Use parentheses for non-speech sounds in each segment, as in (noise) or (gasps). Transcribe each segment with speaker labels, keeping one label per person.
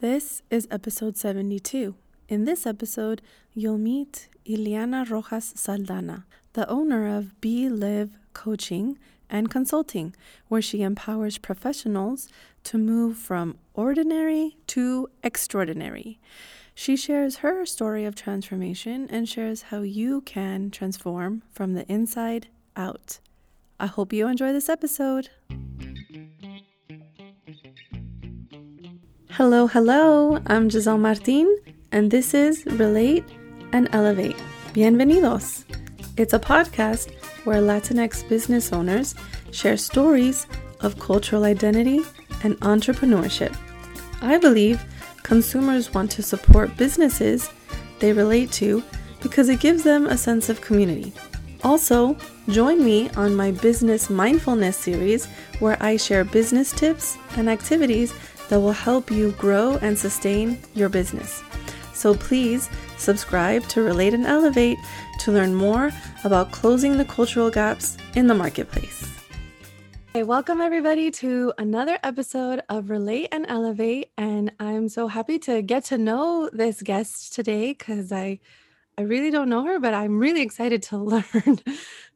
Speaker 1: This is episode 72. In this episode, you'll meet Ileana Rojas Saldana, the owner of Be Live Coaching and Consulting, where she empowers professionals to move from ordinary to extraordinary. She shares her story of transformation and shares how you can transform from the inside out. I hope you enjoy this episode. Hello, hello. I'm Giselle Martin, and this is Relate and Elevate. Bienvenidos. It's a podcast where Latinx business owners share stories of cultural identity and entrepreneurship. I believe consumers want to support businesses they relate to because it gives them a sense of community. Also, join me on my Business Mindfulness series where I share business tips and activities that will help you grow and sustain your business. So please subscribe to Relate and Elevate to learn more about closing the cultural gaps in the marketplace. Hey, welcome everybody to another episode of Relate and Elevate. And I'm so happy to get to know this guest today because I I really don't know her, but I'm really excited to (laughs) learn.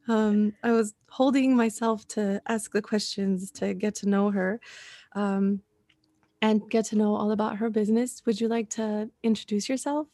Speaker 1: um, I was holding myself to ask the questions to get to know her. Um, and get to know all about her business. Would you like to introduce yourself?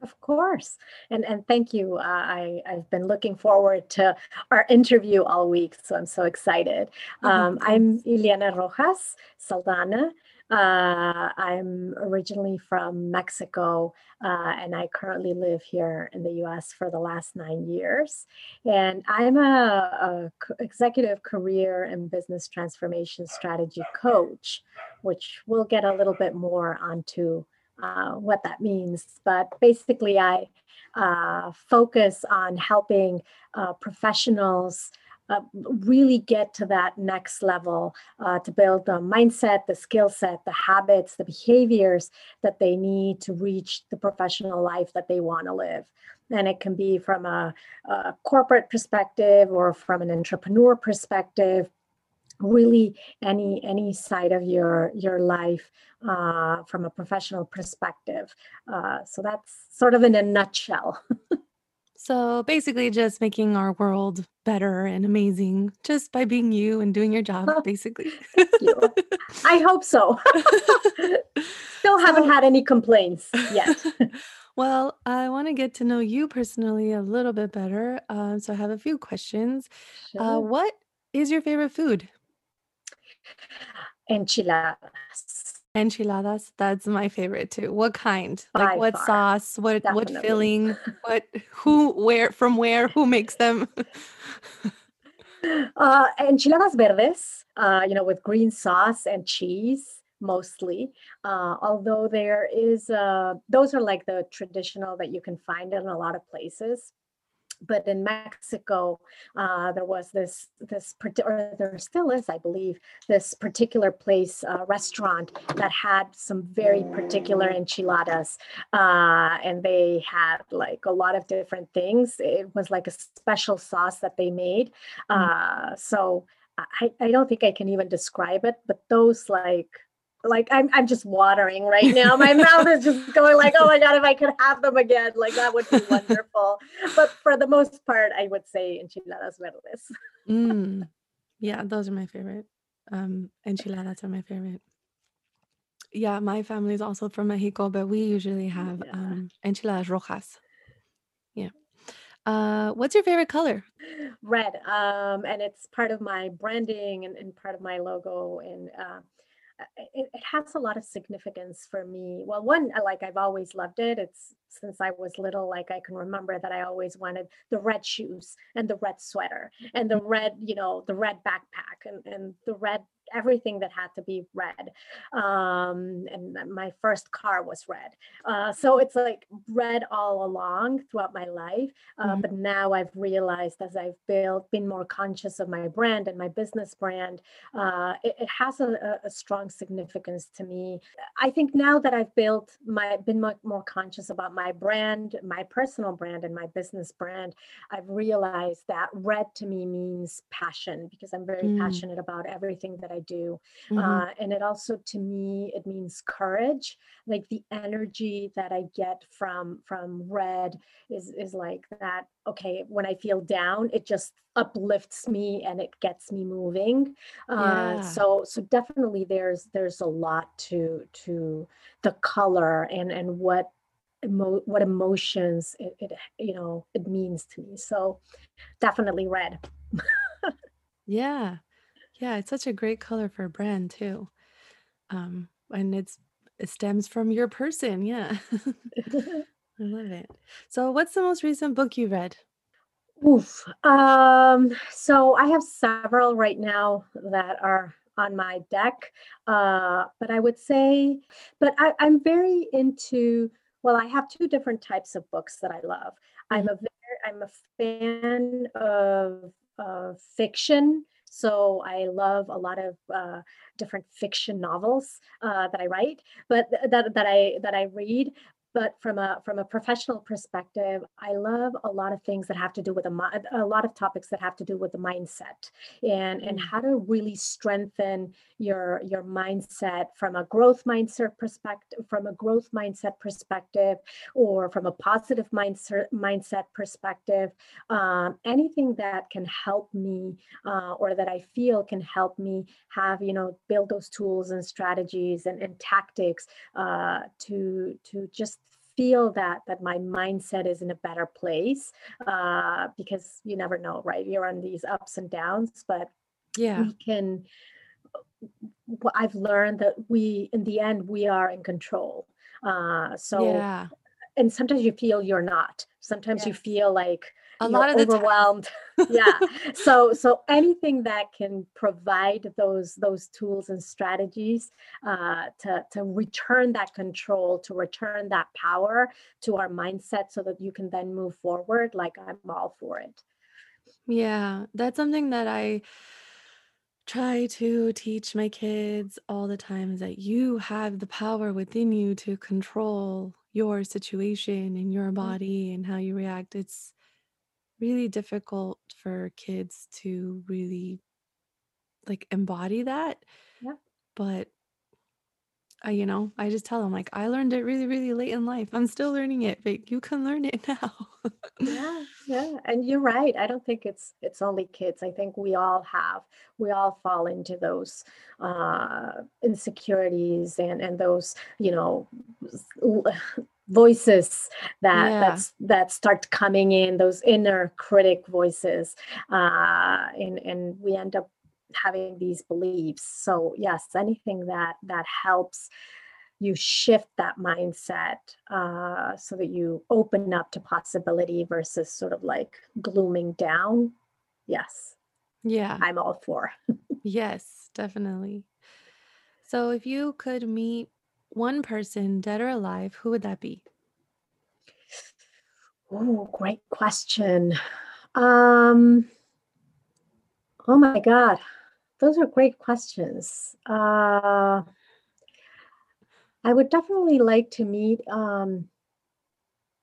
Speaker 2: Of course, and and thank you. Uh, I I've been looking forward to our interview all week, so I'm so excited. Mm-hmm. Um, I'm Ileana Rojas Saldana. Uh, I'm originally from Mexico, uh, and I currently live here in the U.S. for the last nine years. And I'm a, a executive career and business transformation strategy coach, which we'll get a little bit more onto uh, what that means. But basically, I uh, focus on helping uh, professionals uh, really get to that next level uh, to build the mindset, the skill set, the habits, the behaviors that they need to reach the professional life that they want to live. And it can be from a, a corporate perspective or from an entrepreneur perspective really any any side of your your life uh, from a professional perspective uh, so that's sort of in a nutshell (laughs)
Speaker 1: So basically, just making our world better and amazing just by being you and doing your job, basically.
Speaker 2: you. I hope so. (laughs) Still haven't had any complaints yet. (laughs)
Speaker 1: well, I want to get to know you personally a little bit better. Uh, so I have a few questions. Uh, sure. Uh, what is your favorite food?
Speaker 2: Enchiladas.
Speaker 1: Enchiladas, that's my favorite too. What kind? Like what far. sauce? What Definitely. what filling? (laughs) What who where from where? Who makes them? (laughs)
Speaker 2: uh, enchiladas verdes, uh, you know, with green sauce and cheese mostly. Uh, although there is, uh, those are like the traditional that you can find in a lot of places but in Mexico, uh, there was this this or there still is, I believe, this particular place uh, restaurant that had some very particular enchiladas, uh, and they had like a lot of different things. It was like a special sauce that they made. Mm. so I, I don't think I can even describe it, but those like like I'm I'm just watering right (laughs) now. My mouth is just going like, oh my god, if I could have them again, like that would be (laughs) wonderful. but for the most part, I would say enchiladas verdes.
Speaker 1: mm. (laughs) Yeah, those are my favorite. Um, enchiladas are my favorite. Yeah, my family is also from Mexico, but we usually have yeah. um, enchiladas rojas. Yeah. Uh, what's your favorite color?
Speaker 2: Red. Um, and it's part of my branding and, and part of my logo. And uh, it, it, has a lot of significance for me. Well, one, like I've always loved it. It's since I was little, like I can remember that I always wanted the red shoes and the red sweater and the mm-hmm. red, you know, the red backpack and, and the red everything that had to be red. Um, and my first car was red. Uh, so it's like red all along throughout my life. Uh, mm-hmm. But now I've realized as I've built, been more conscious of my brand and my business brand, uh, it, it, has a, a, strong significance to me. I think now that I've built my, been more conscious about my brand, my personal brand and my business brand, I've realized that red to me means passion because I'm very mm. passionate about everything that I do.
Speaker 1: Mhm.
Speaker 2: Uh, and it also, to me, it means courage. Like the energy that I get from from red is is like that. Okay, when I feel down, it just uplifts me and it gets me moving. Uh,
Speaker 1: Yeah.
Speaker 2: so so definitely, there's there's a lot to to the color and and what emo- what emotions it, it you know it means to me. So definitely red. (laughs)
Speaker 1: Yeah. Yeah, it's such a great color for a brand too. Um, and it's it stems from your person. Yeah. (laughs) (laughs) I love it. So what's the most recent book you read?
Speaker 2: Oof. Um, so I have several right now that are on my deck. Uh, but I would say, but I, I'm very into, well, I have two different types of books that I love. I'm
Speaker 1: Mhm.
Speaker 2: a very, I'm a fan of, of fiction. So I love a lot of uh, different fiction novels uh, that I write, but th- that that I that I read but from a from a professional perspective i love a lot of things that have to do with a, a lot of topics that have to do with the mindset and and
Speaker 1: Mm.
Speaker 2: how to really strengthen your your mindset from a growth mindset perspective from a growth mindset perspective or from a positive mindset mindset perspective um, anything that can help me uh, or that i feel can help me have you know build those tools and strategies and, and tactics uh, to to just feel that that my mindset is in a better place uh, because you never know right you're on these ups and downs but
Speaker 1: Yeah.
Speaker 2: we can what i've learned that we in the end we are in control uh, so
Speaker 1: Yeah.
Speaker 2: and sometimes you feel you're not sometimes you feel like
Speaker 1: A lot of the time.
Speaker 2: overwhelmed (laughs) yeah so so anything that can provide those those tools and strategies uh, to to return that control to return that power to our mindset so that you can then move forward like i'm all for it
Speaker 1: Yeah, that's something that I try to teach my kids all the time is that you have the power within you to control your situation and your
Speaker 2: Mm,
Speaker 1: body and how you react. It's really difficult for kids to really like embody that,
Speaker 2: yeah
Speaker 1: but I, you know, I just tell them like I learned it really, really late in life. I'm still learning it, but you can learn it (laughs) now.
Speaker 2: yeah yeah and you're right i don't think it's it's only kids i think we all have we all fall into those uh insecurities and and those you know voices that
Speaker 1: Yeah.
Speaker 2: that's that start coming in those inner critic voices uh and and we end up having these beliefs so yes anything that that helps you shift that mindset uh, so that you open up to possibility versus sort of like glooming down. Yes,
Speaker 1: Yeah.
Speaker 2: I'm all for. (laughs)
Speaker 1: Yes, definitely. So if you could meet one person, dead or alive, who would that be?
Speaker 2: Oh, great question. Um, oh my God, those are great questions. Uh, I would definitely like to meet um,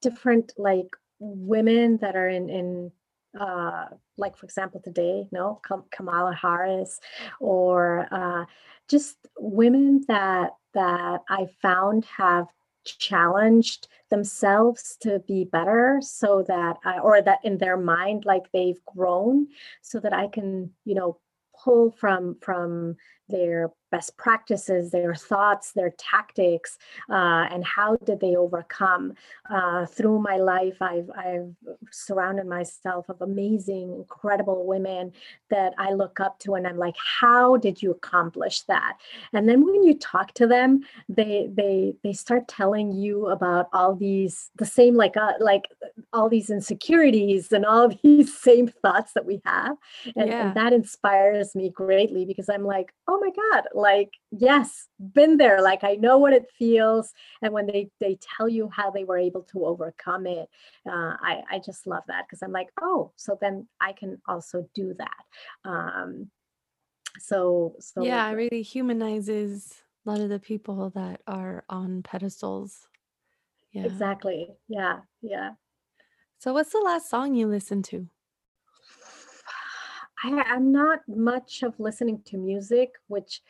Speaker 2: different like women that are in in uh like for example today no kamala harris or uh just women that that i found have challenged themselves to be better so that I, or that in their mind like they've grown so that i can you know pull from from their best practices their thoughts their tactics uh, and how did they overcome uh, through my life, I've, I've surrounded myself of amazing, incredible women that I look up to, and I'm like, how did you accomplish that? And then when you talk to them, they they they start telling you about all these the same like uh, like all these insecurities and all (laughs) these same thoughts that we have, and
Speaker 1: Yeah.
Speaker 2: and that inspires me greatly because I'm like, oh my god, like yes, been there, like I know what it feels and when they they tell you how they were able to overcome it uh, i i just love that because i'm like oh so then i can also do that um so so Yeah,
Speaker 1: it really humanizes a lot of the people that are on pedestals. Yeah.
Speaker 2: exactly yeah yeah
Speaker 1: So what's the last song you listened to?
Speaker 2: I, I'm not much of listening to music, which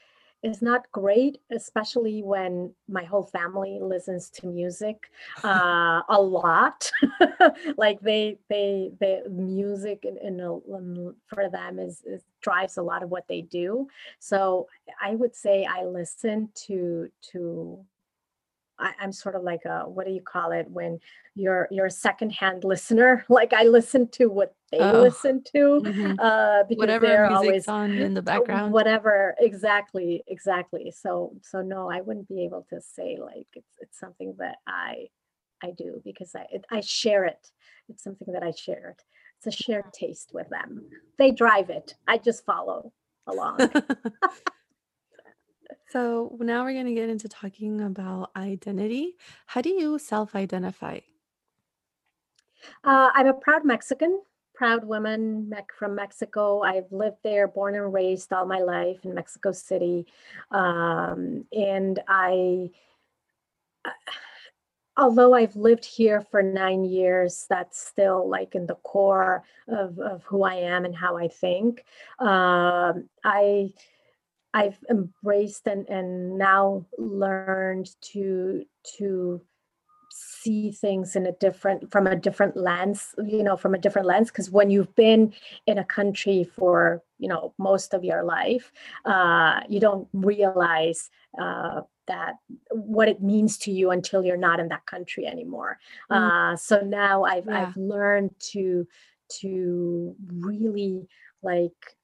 Speaker 2: is not great, especially when my whole family listens to music uh, a lot. (laughs) like they, they, they music in, in a, for them is, is drives a lot of what they do. So I would say I listen to to I, am sort of like a what do you call it when you're you're a secondhand listener. (laughs) Like I listen to what they oh. listen to mm-hmm. uh,
Speaker 1: because whatever they're always on in the background.
Speaker 2: Whatever, exactly, exactly. So so no, I wouldn't be able to say like it's it's something that I I do because I it, I share it. It's something that I share it. It's a shared taste with them. They drive it. I just follow (laughs) along. (laughs)
Speaker 1: So now we're going to get into talking about identity. How do you self identify?
Speaker 2: Uh, I'm a proud Mexican, proud woman from Mexico. I've lived there, born and raised all my life in Mexico City. Um, and I, uh, although I've lived here for nine years, that's still like in the core of, of who I am and how I think. Um, I, I've embraced and, and now learned to to see things in a different from a different lens you know from a different lens because when you've been in a country for you know most of your life uh, you don't realize uh, that what it means to you until you're not in that country anymore mm. uh, so now i've yeah. i've learned to to really like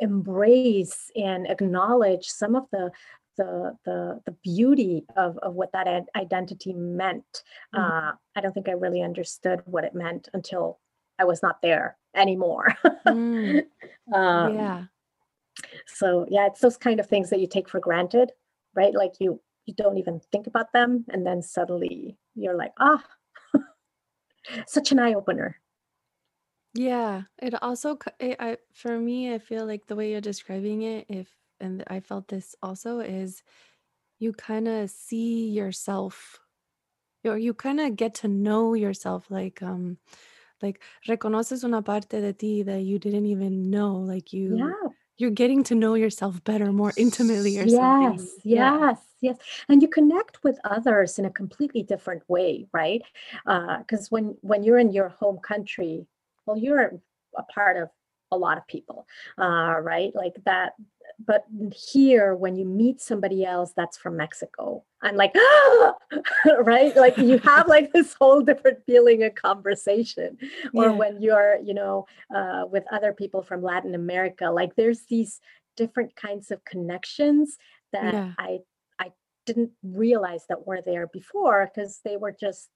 Speaker 2: embrace and acknowledge some of the the the, the beauty of, of what that ad- identity meant. Mm-hmm. Uh, I don't think I really understood what it meant until I was not there anymore. mm. (laughs) um, yeah. So yeah, it's those kind of things that you take for granted, right? Like you you don't even think about them, and then suddenly you're like, ah, (laughs) such an eye opener.
Speaker 1: Yeah, it also it, I for me, I feel like the way you're describing it, if and I felt this also is you kind of see yourself or you kind of get to know yourself like um like reconoces una parte de ti that you didn't even know like you
Speaker 2: Yeah.
Speaker 1: you're getting to know yourself better more intimately or
Speaker 2: something. Yes, Yeah. yes, yes. And you connect with others in a completely different way, right? Because when when you're in your home country, well, you're a part of a lot of people, uh, right? Like that. But here, when you meet somebody else that's from Mexico, I'm like, (gasps) right? Like you have (laughs) like this whole different feeling of conversation. Or when you're, you know, uh, with other people from Latin America, like there's these different kinds of connections that yeah. I I didn't realize that were there before because they were just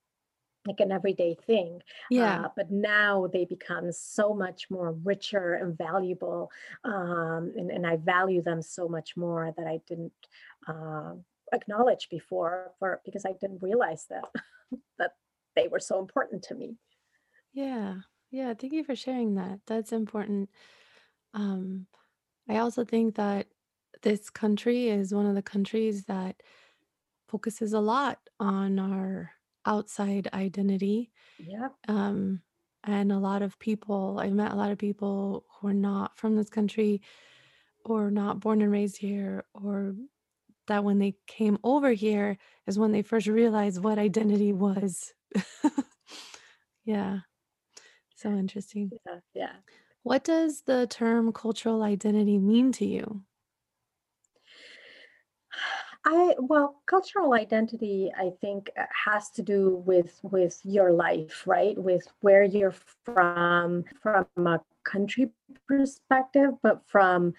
Speaker 2: like an everyday thing.
Speaker 1: Yeah.
Speaker 2: Uh, but now they become so much more richer and valuable. Um, and, and I value them so much more that I didn't uh, acknowledge before for because I didn't realize that (laughs) that they were so important to me.
Speaker 1: Yeah. Yeah. Thank you for sharing that. That's important. Um, I also think that this country is one of the countries that focuses a lot on our outside identity.
Speaker 2: Yeah.
Speaker 1: Um, and a lot of people, I've met a lot of people who are not from this country or not born and raised here, or that when they came over here is when they first realized what identity was. (laughs) yeah. So interesting.
Speaker 2: Yeah. Yeah.
Speaker 1: What does the term cultural identity mean to you?
Speaker 2: I well, cultural identity, I think, uh, has to do with with your life, right? With where you're from, from a country perspective, but from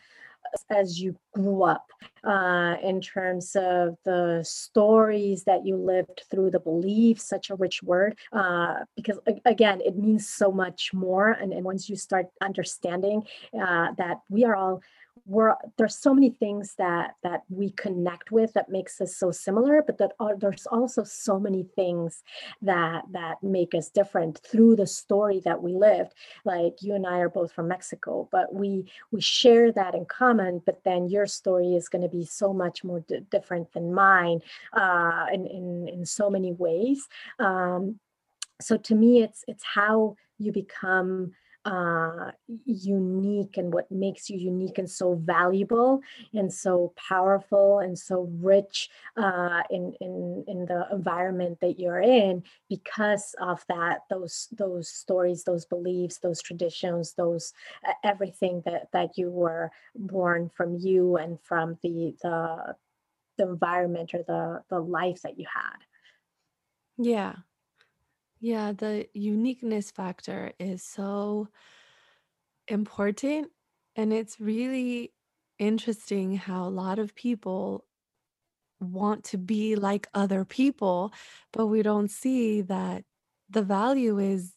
Speaker 2: as you grew up uh, in terms of the stories that you lived through the beliefs such a rich word uh, because again it means so much more and, and once you start understanding uh, that we are all we're there's so many things that that we connect with that makes us so similar but that are, there's also so many things that that make us different through the story that we lived. Like you and i are both from mexico but we we share that in common but then your story is going to be so much more d- different than mine uh in, in in so many ways. Um so to me it's it's how you become uh, unique and what makes you unique and so valuable and so powerful and so rich uh, in, in, in the environment that you're in because of that, those, those stories, those beliefs, those traditions, those uh, everything that, that you were born from you and from the, the, the environment or the, the life that you had.
Speaker 1: Yeah. Yeah, the uniqueness factor is so important. And it's really interesting how a lot of people want to be like other people, but we don't see that the value is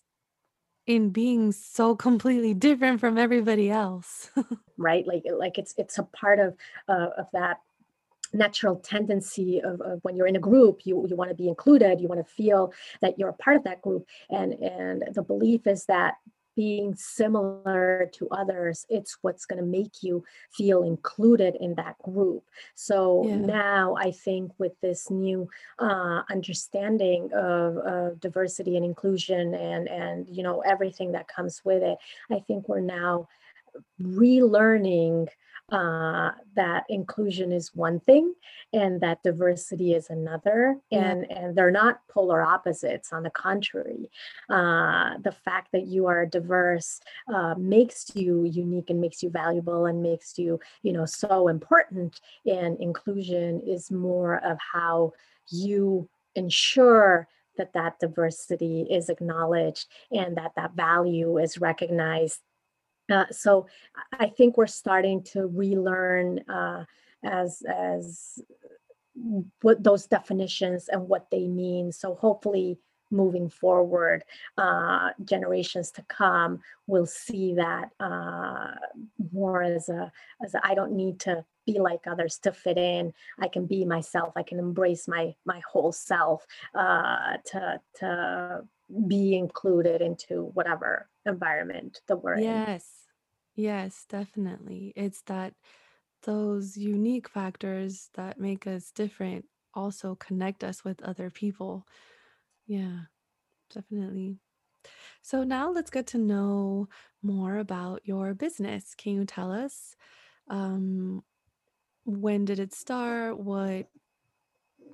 Speaker 1: in being so completely different from everybody else. (laughs)
Speaker 2: right? Like like it's it's a part of uh, of that natural tendency of, of, when you're in a group you you want to be included you want to feel that you're a part of that group and and the belief is that being similar to others it's what's going to make you feel included in that group so yeah. now i think with this new uh, understanding of, of diversity and inclusion and and you know everything that comes with it i think we're now relearning uh, that inclusion is one thing and that diversity is another and yeah. and they're not polar opposites on the contrary uh, the fact that you are diverse uh, makes you unique and makes you valuable and makes you you know so important and inclusion is more of how you ensure that that diversity is acknowledged and that that value is recognized uh, so I think we're starting to relearn uh, as as what those definitions and what they mean. So hopefully, moving forward, uh, generations to come will see that uh, more as a as I don't need to be like others to fit in. I can be myself. I can embrace my my whole self uh, to to be included into whatever environment that we're
Speaker 1: yes. in. Yes. Yes, definitely. It's that those unique factors that make us different also connect us with other people. Yeah, definitely. So now let's get to know more about your business. Can you tell us um, when did it start? What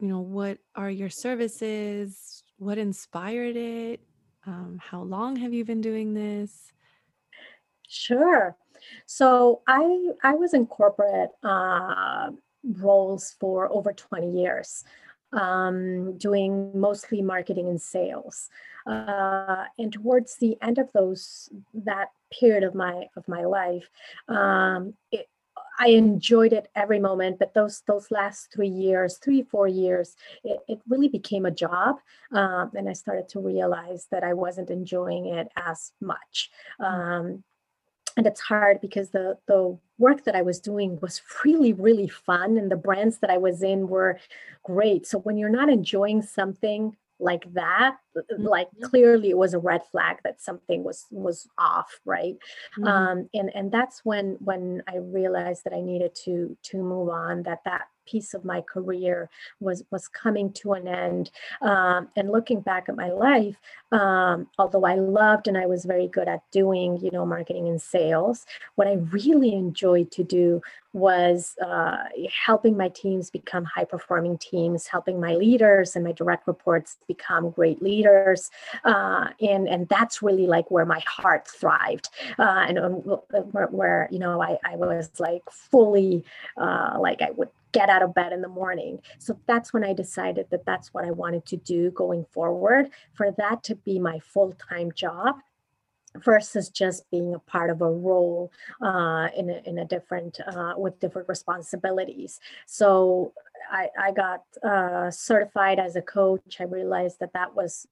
Speaker 1: you know, what are your services? What inspired it? Um, how long have you been doing this?
Speaker 2: Sure. So I I was in corporate uh, roles for over 20 years, um, doing mostly marketing and sales. Uh, and towards the end of those that period of my of my life, um, it, I enjoyed it every moment, but those those last three years, three four years, it, it really became a job, um, and I started to realize that I wasn't enjoying it as much. Mm. Um, and it's hard because the the work that I was doing was (laughs) really really fun and the brands that I was in were great. So when you're not enjoying something like that mm-hmm. like clearly it was a red flag that something was was off right mm-hmm. um and and that's when when i realized that i needed to to move on that that piece of my career was was coming to an end um, and looking back at my life um, although i loved and i was very good at doing you know marketing and sales what i really enjoyed to do was uh, helping my teams become high performing teams helping my leaders and my direct reports become great leaders uh, and and that's really like where my heart thrived uh, and um, where, where, you know I, I was like fully uh, like i would get out of bed in the morning. So that's when I decided that that's what I wanted to do going forward, for that to be my full time job versus just being a part of a role uh, in, a, in a different uh, with different responsibilities. So i, I got uh, certified as a coach. I realized that that was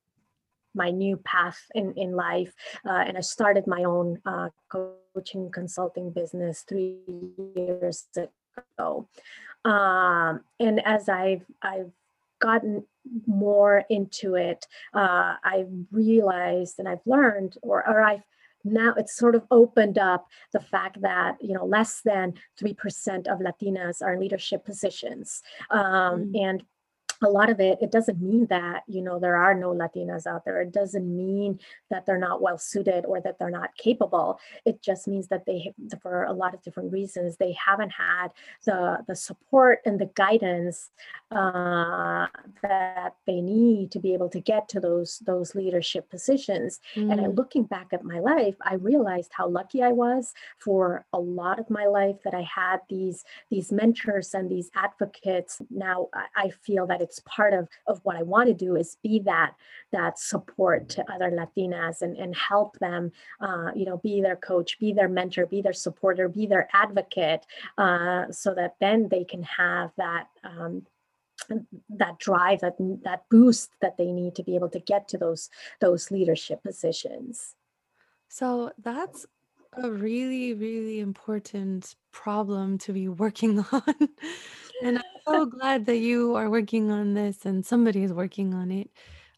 Speaker 2: my new path in, in life uh, and i started my own uh, coaching consulting business three years ago um, and as I've I've gotten more into it, uh, I've realized and I've learned, or or I've now it's sort of opened up the fact that you know less than 3% of latinas are in leadership positions um, mm. and a lot of it, it doesn't mean that, you know, there are no Latinas out there. It doesn't mean that they're not well suited or that they're not capable. It just means that they, for a lot of different reasons, they haven't had the, the support and the guidance uh, that they need to be able to get to those, those leadership positions. Mm. And looking back at my life, I realized how lucky I was for a lot of my life that I had these, these mentors and these advocates. Now I feel that it's part of, of what I want to do is be that that support to other Latinas and, and help them, uh, you know, be their coach, be their mentor, be their supporter, be their advocate, uh, so that then they can have that um, that drive that that boost that they need to be able to get to those those leadership positions.
Speaker 1: So that's a really really important problem to be working (laughs) on and i'm so glad that you are working on this and somebody is working on it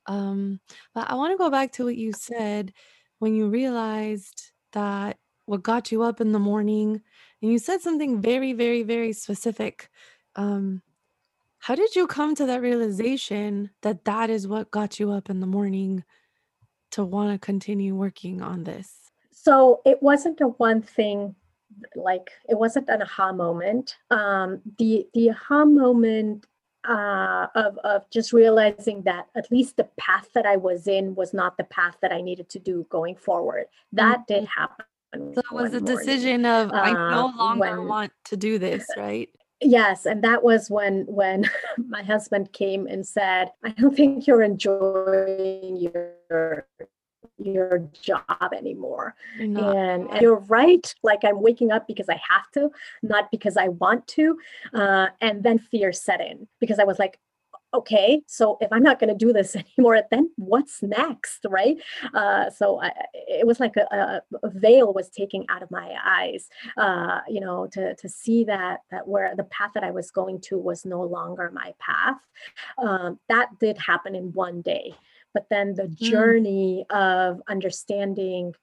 Speaker 1: um, but i want to go back to what you said when you realized that what got you up in the morning and you said something very very very specific um, how did you come to that realization that that is what got you up in the morning to want to continue working on this?
Speaker 2: So it wasn't a one thing like it wasn't an aha moment. Um, the the aha moment uh, of of just realizing that at least the path that I was in was not the path that I needed to do going forward. That mm-hmm. did happen.
Speaker 1: So it was a decision of I no uh, longer when, want to do this, (laughs) right?
Speaker 2: yes and that was when when (laughs) my husband came and said i don't think you're enjoying your your job anymore and, and, you're right like i'm waking up because i have to not because i want to uh, and then fear set in because i was like okay, so if I'm not going to do this (laughs) anymore, then what's next, right? Uh, so I, it was like a, a, veil was taken out of my eyes, uh, you know, to to see that that where the path that I was going to was no longer my path. Um, that did happen in one day, but then the mm. journey of understanding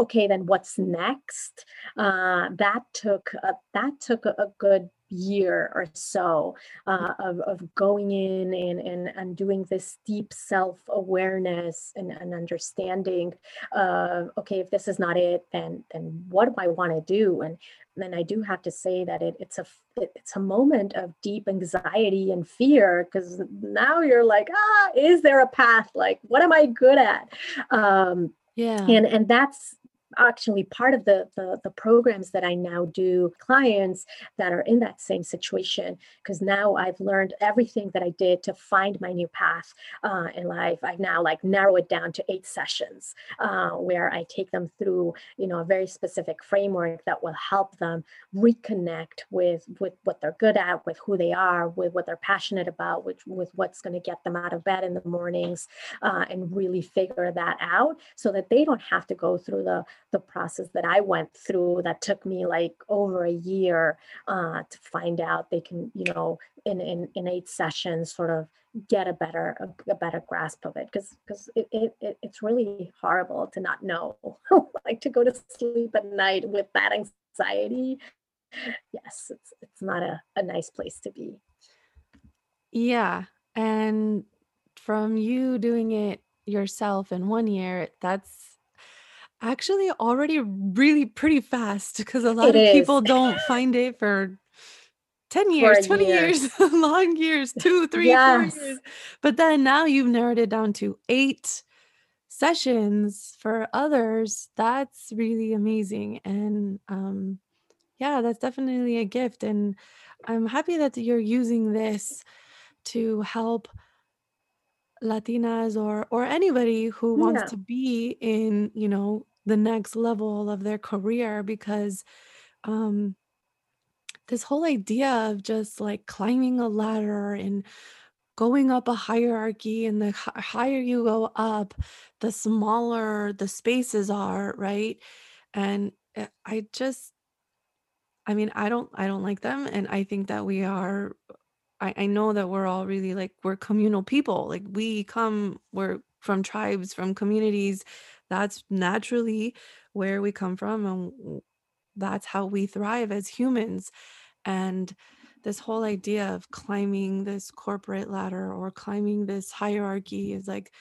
Speaker 2: okay then what's next? Uh, that took a, that took a, a good year or so uh, of, of going in and, and, and doing this deep self-awareness and, and understanding of okay if this is not it then then what do i want to do? And then i do have to say that it, it's a it, it's a moment of deep anxiety and fear because now you're like ah is there a path? Like what am i good at? Um yeah. and and that's actually part of the, the, the programs that I now do clients that are in that same situation because now I've learned everything that I did to find my new path uh, in life. I've now like narrow it down to eight sessions uh, where I take them through you know a very specific framework that will help them reconnect with with what they're good at, with who they are, with what they're passionate about, with with what's going to get them out of bed in the mornings, uh, and really figure that out so that they don't have to go through the the process that I went through that took me like over a year uh, to find out they can, you know, in, in, in eight sessions sort of get a better a, a better grasp of it. Because because it, it, it, it's really horrible to not know (laughs) like to go to sleep at night with that anxiety. Yes it's it's not a, a nice place to be.
Speaker 1: Yeah and from you doing it yourself in one year that's actually already really pretty fast because a lot it of is. people don't find it for 10 years, (laughs) 20 year. years, (laughs) long years, two, three, yes. four years. But then now you've narrowed it down to eight sessions for others. That's really amazing. And um, yeah, that's definitely a gift. And I'm happy that you're using this to help Latinas or or anybody who wants yeah. to be in, you know, the next level of their career because um this whole idea of just like climbing a ladder and going up a hierarchy and the higher you go up the smaller the spaces are right? And eh, i just i mean i don't i don't like them and i think that we are I, I know that we're all really like we're communal people like we come we're from tribes from communities that's naturally where we come from and that's how we thrive as humans and this whole idea of climbing this corporate ladder or climbing this hierarchy is like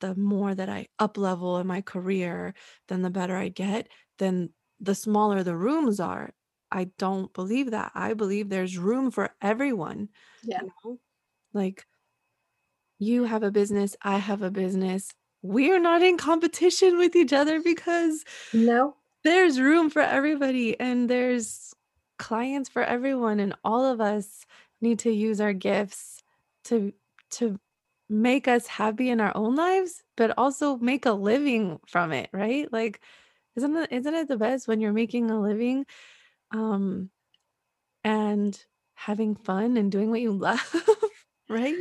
Speaker 1: the more that I up level in my career, then the better I get, then the smaller the rooms are. I don't believe that. I believe there's room for everyone.
Speaker 2: Yeah.
Speaker 1: You know? Like you have a business, I have a business. We're not in competition with each other because
Speaker 2: no,
Speaker 1: there's room for everybody and there's clients for everyone and all of us need to use our gifts to to make us happy in our own lives but also make a living from it right? Like isn't it isn't it the best when you're making a living um and having fun and doing what you (laughs) love right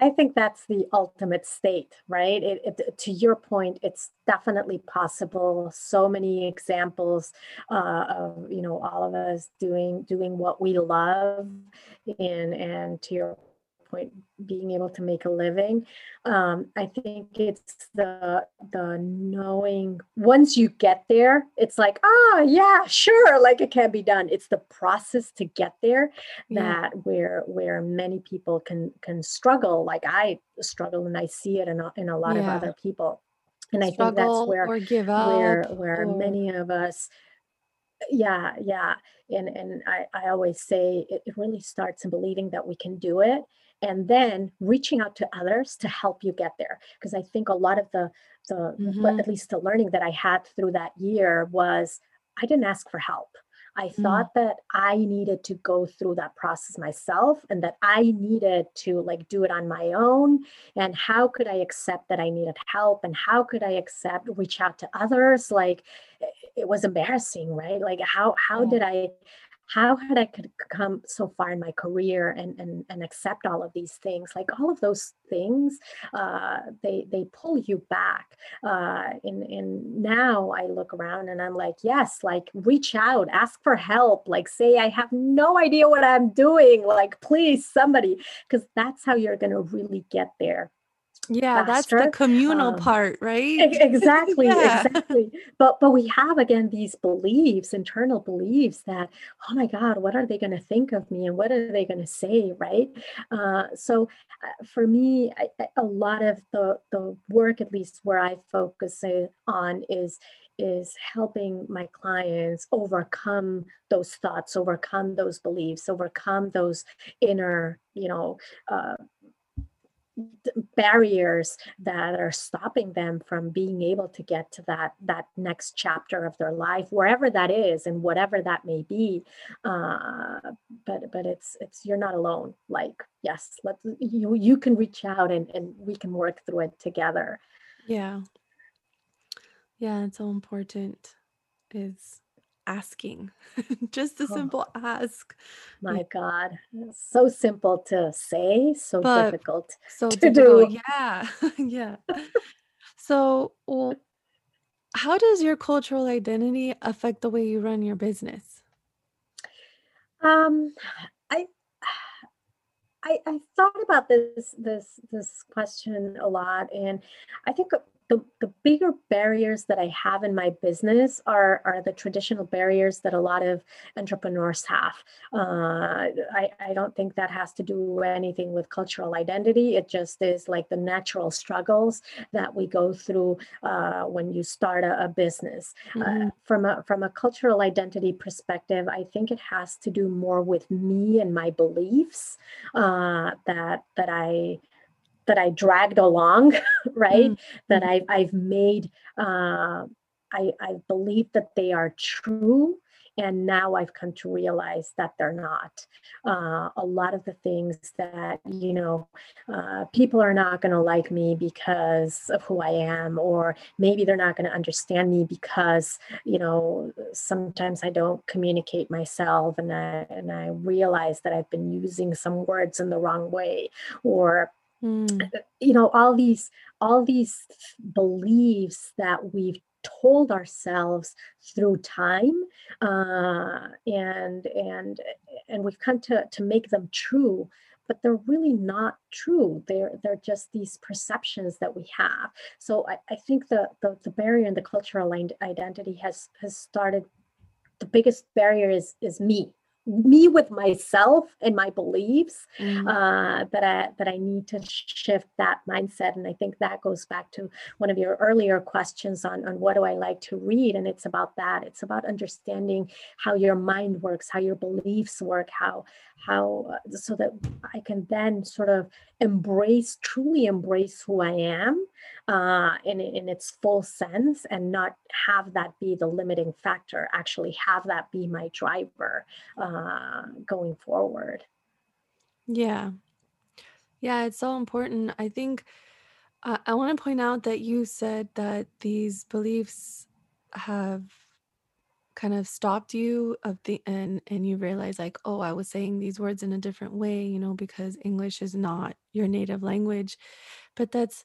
Speaker 2: I think that's the ultimate state, right? It, it, to your point, it's definitely possible. So many examples uh, of you know all of us doing doing what we love, and and to your point being able to make a living. Um, i think it's the the knowing once you get there it's like oh yeah sure like it can be done. It's the process to get there that yeah. where where many people can can struggle. Like i struggle and i see it in a, in a lot yeah. of other people. And struggle i think that's where
Speaker 1: or give up
Speaker 2: where where
Speaker 1: or...
Speaker 2: many of us yeah yeah. And and i i always say it, it really starts in believing that we can do it and then reaching out to others to help you get there because i think a lot of the the mm-hmm. at least the learning that i had through that year was i didn't ask for help i mm. thought that i needed to go through that process myself and that i needed to like do it on my own and how could i accept that i needed help and how could i accept reach out to others like it was embarrassing right like how how did i how had I could come so far in my career and and, and accept all of these things? Like all of those things, uh, they they pull you back. Uh, and and now I look around and I'm like, yes, like reach out, ask for help, like say I have no idea what I'm doing, like please somebody, because that's how you're gonna really get there
Speaker 1: yeah faster. that's the communal um, part right (laughs)
Speaker 2: exactly yeah. exactly but but we have again these beliefs internal beliefs that oh my god what are they going to think of me and what are they going to say right uh, so uh, for me I, a lot of the the work at least where i focus on is is helping my clients overcome those thoughts overcome those beliefs overcome those inner you know uh, barriers that are stopping them from being able to get to that that next chapter of their life wherever that is and whatever that may be uh, but but it's it's you're not alone. Like yes let you you can reach out and and we can work through it together.
Speaker 1: Yeah. Yeah it's so important is asking (laughs) just a oh. simple ask
Speaker 2: my god so simple to say so but difficult
Speaker 1: so to difficult. do yeah (laughs) yeah (laughs) so well, how does your cultural identity affect the way you run your business
Speaker 2: um i I, I thought about this this this question a lot and I think the, the bigger barriers that I have in my business are, are the traditional barriers that a lot of entrepreneurs have. Uh, I, I don't think that has to do anything with cultural identity. It just is like the natural struggles that we go through uh, when you start a, a business. Uh, mm-hmm. Uh, from, a, from a cultural identity perspective, I think it has to do more with me and my beliefs uh, that, that I that I dragged along, (laughs) right? Mm. That I've I've made uh, I I believe that they are true, and now I've come to realize that they're not. Uh, a lot of the things that you know, uh, people are not going to like me because of who I am, or maybe they're not going to understand me because you know sometimes I don't communicate myself, and I and I realize that I've been using some words in the wrong way, or Mm. You know, all these all these beliefs that we've told ourselves through time uh, and and and we've come to to make them true but they're really not true. They're they're just these perceptions that we have. So i, I think the, the the barrier in the cultural identity has has started the biggest barrier is is me me with myself and my beliefs mm-hmm. uh, that I that I need to shift that mindset. And I think that goes back to one of your earlier questions on on what do I like to read, and it's about that. It's about understanding how your mind works, how your beliefs work, how how uh, so that I can then sort of embrace truly embrace who I am uh, in in its full sense, and not have that be the limiting factor. Actually, have that be my driver uh, going forward.
Speaker 1: Yeah, yeah, it's so important. I think uh, I want to point out that you said that these beliefs have kind of stopped you of the and and you realize like oh i was saying these words in a different way you know because english is not your native language but that's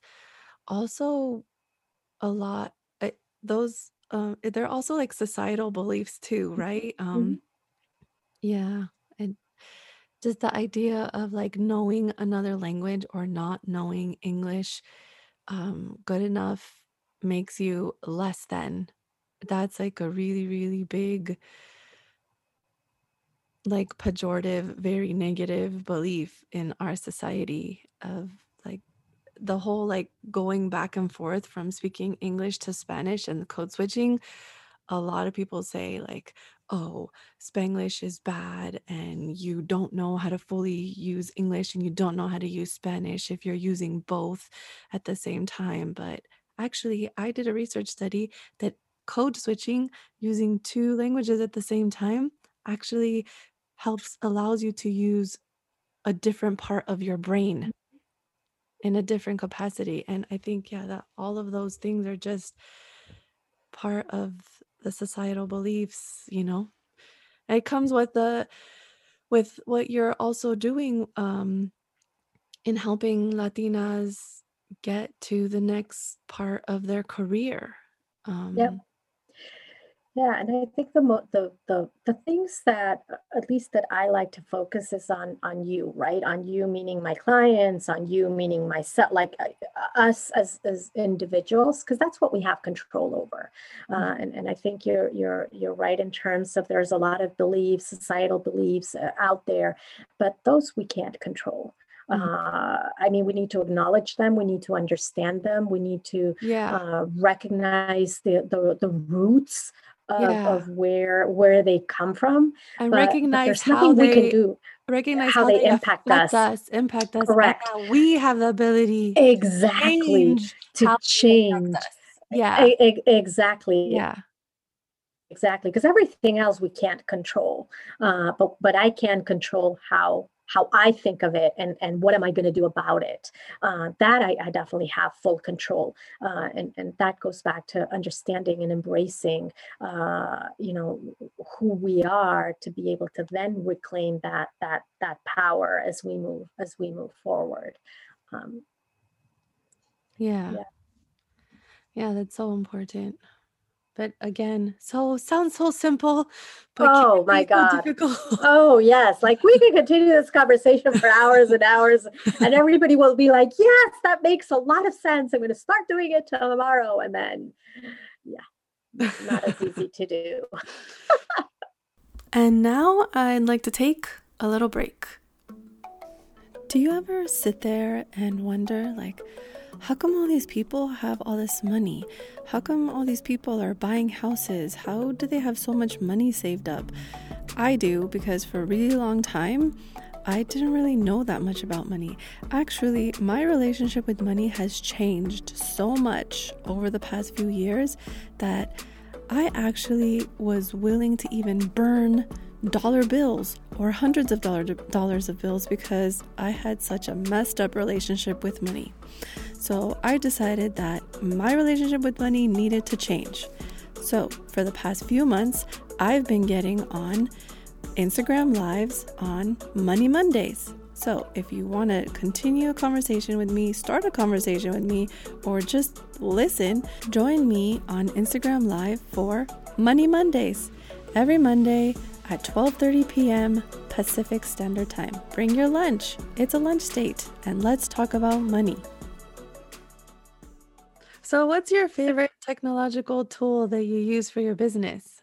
Speaker 1: also a lot I, those um they're also like societal beliefs too mm-hmm. right um mm-hmm. Yeah and just the idea of like knowing another language or not knowing english um good enough makes you less than that's like a really, really big, like pejorative, very negative belief in our society of like the whole like going back and forth from speaking English to Spanish and the code switching. A lot of people say, like, oh, Spanglish is bad and you don't know how to fully use English and you don't know how to use Spanish if you're using both at the same time. But actually, I did a research study that code switching using two languages at the same time actually helps allows you to use a different part of your brain mm-hmm. in a different capacity and i think yeah that all of those things are just part of the societal beliefs you know? It comes with the with what you're also doing um in helping latinas get to the next part of their career
Speaker 2: um yep yeah, and I think the mo- the the the things that uh, at least that I like to focus is on on you, right? On you meaning my clients, on you meaning myself, like uh, us as as individuals, because that's what we have control over. Uh, mm-hmm. and and I think you're you're you're right in terms of there's a lot of beliefs, societal beliefs uh, out there, but those we can't control. Mm-hmm. Uh, I mean, we need to acknowledge them. We need to understand them. We need to
Speaker 1: yeah.
Speaker 2: uh, recognize the, the the roots of, yeah. of where where they come from
Speaker 1: and but, recognize but there's nothing they, we can do recognize how, how they, they, impact us. us impact us
Speaker 2: correct.
Speaker 1: we have the ability
Speaker 2: exactly. to change.
Speaker 1: yeah.
Speaker 2: Exactly.
Speaker 1: Yeah.
Speaker 2: Exactly because everything else we can't control uh, but but i can control how how I think of it and, and what am I going to do about it. Uh, that I, I, definitely have full control. Uh, and, and that goes back to understanding and embracing, uh, you know, who we are to be able to then reclaim that, that, that power as we move, as we move forward. Um,
Speaker 1: yeah. yeah. Yeah, that's so important. But again, so sounds so simple.
Speaker 2: But oh my God. oh yes. Like we can (laughs) continue this conversation for hours and hours and everybody will be like, yes, that makes a lot of sense. I'm going to start doing it tomorrow. And then, yeah, not as (laughs) easy to do.
Speaker 1: and now I'd like to take a little break. Do you ever sit there and wonder, like, how come all these people have all this money? How come all these people are buying houses? How do they have so much money saved up? I do because for a really long time, I didn't really know that much about money. Actually, my relationship with money has changed so much over the past few years that I actually was willing to even burn dollar bills or hundreds of dollar dollars of bills because I had such a messed up relationship with money. So I decided that my relationship with money needed to change. So for the past few months, I've been getting on Instagram Lives on Money Mondays. So if you want to continue a conversation with me, start a conversation with me, or just listen, join me on Instagram Live for Money Mondays. Every Monday at 12:30 p.m. Pacific Standard Time. Bring your lunch. It's a lunch date and let's talk about money. So, what's your favorite technological tool that you use for your business?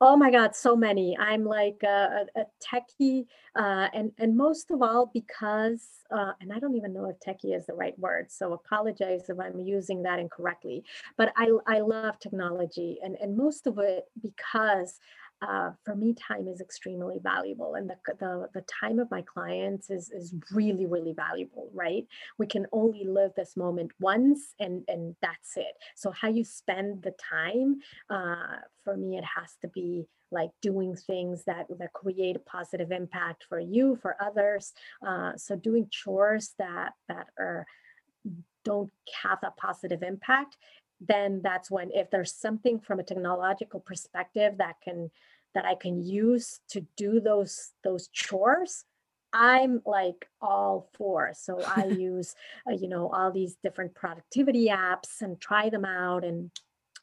Speaker 2: Oh my God, so many. I'm like a, a, techie, uh, and and most of all because, uh, and I don't even know if techie is the right word, so apologize if I'm using that incorrectly. But I I love technology, and and most of it because uh, for me, time is extremely valuable, and the, the the time of my clients is is really really valuable. Right? We can only live this moment once, and and that's it. So how you spend the time, uh, for me, it has to be like doing things that that create a positive impact for you, for others. Uh, so doing chores that that are don't have that positive impact then that's when if there's something from a technological perspective that can that I can use to do those those chores, I'm like all for. So I (laughs) use, uh, you know, all these different productivity apps and try them out. And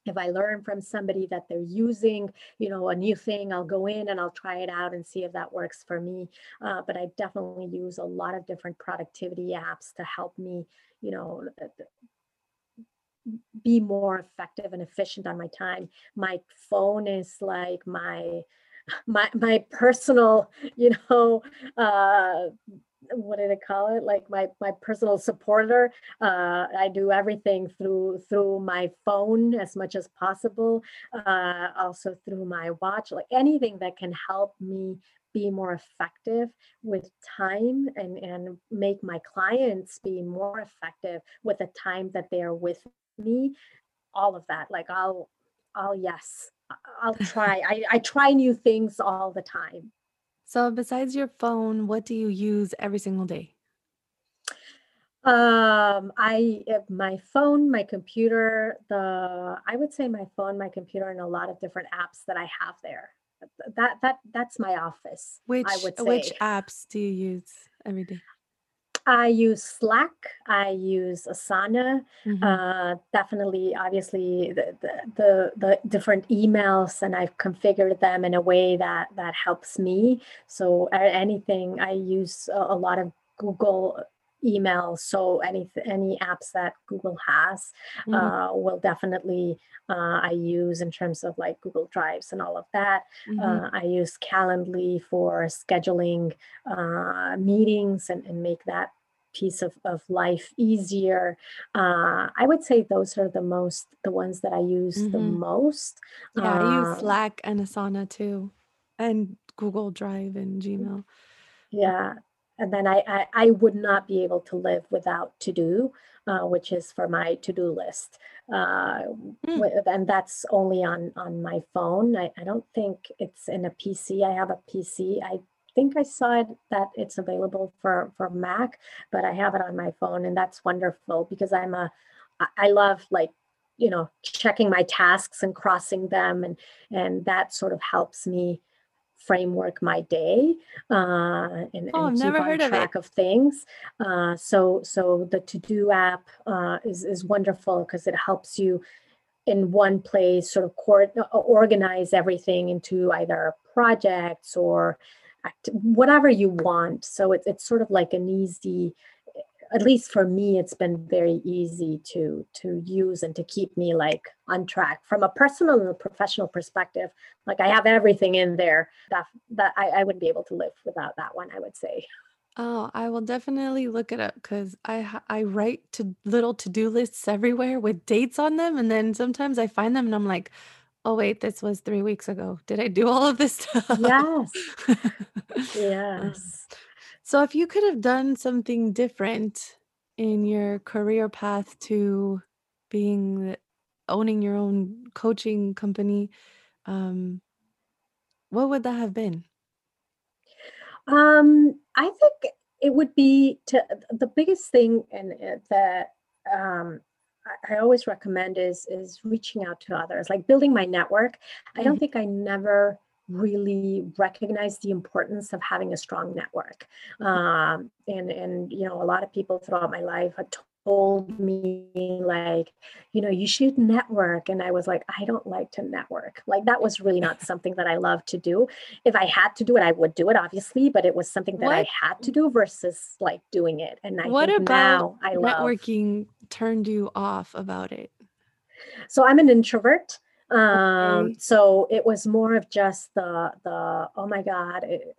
Speaker 2: if I learn from somebody that they're using, you know, a new thing, I'll go in and I'll try it out and see if that works for me. Uh, but I definitely use a lot of different productivity apps to help me, you know, be more effective and efficient on my time. My phone is like my (laughs) my my personal, (laughs) you know, uh what did I call it? Like my my personal supporter. Uh, I do everything through through my phone as much as possible. Uh, also through my watch, like anything that can help me be more effective with time and and make my clients be more effective with the time that they are with me all of that like i'll i'll yes i'll (laughs) try I, I try new things all the time.
Speaker 1: So besides your phone what do you use every single day?
Speaker 2: Um i my phone my computer the i would say my phone my computer and a lot of different apps that i have there. That that that's my office
Speaker 1: which I would say. which apps do you use every day
Speaker 2: I use Slack. I use Asana. Mm-hmm. Uh, definitely, obviously, the, the, the different emails, and I've configured them in a way that that helps me. So anything, I use a, a lot of Google email so any any apps that google has mm-hmm. uh, will definitely uh, i use in terms of like google drives and all of that mm-hmm. uh, i use calendly for scheduling uh, meetings and, and make that piece of, of life easier uh, i would say those are the most the ones that i use mm-hmm. the most
Speaker 1: yeah i use um slack and asana too and google drive and gmail
Speaker 2: yeah and then I, I, I would not be able to live without to do, uh, which is for my to do list, uh, mm. and that's only on on my phone. I, I don't think it's in a PC. I have a PC. I think I saw it, that it's available for for Mac, but I have it on my phone, and that's wonderful because I'm a I love like you know checking my tasks and crossing them, and and that sort of helps me framework my day uh, and, oh, and keep on track of, of things. Uh, so so the to do app uh, is is wonderful because it helps you in one place sort of court, uh, organize everything into either projects or act, whatever you want. So it's it's sort of like an easy at least for me it's been very easy to to use and to keep me like on track. From a personal and a professional perspective like i have everything in there that that i, I wouldn't be able to live without that one i would say.
Speaker 1: Oh i will definitely look it up because i i write to little to-do lists everywhere with dates on them and then sometimes i find them and i'm like oh wait this was three weeks ago. Did i do all of this stuff?
Speaker 2: Yes. (laughs) Yes
Speaker 1: so, if you could have done something different in your career path to being owning your own coaching company, um, what would that have been?
Speaker 2: Um, I think it would be to the biggest thing, and that um, I, always recommend is is reaching out to others, like building my network. I don't mm-hmm. think I never really recognize the importance of having a strong network. Um, and and you know, a lot of people throughout my life had told me like, you know, you should network, and I was like, I don't like to network. Like that was really not (laughs) something that I love to do. If I had to do it, I would do it, obviously, but it was something that what? I had to do versus like doing it. And I what think now I
Speaker 1: networking love. turned you off about it.
Speaker 2: So I'm an introvert. Um, okay. So it was more of just the the oh my god. It,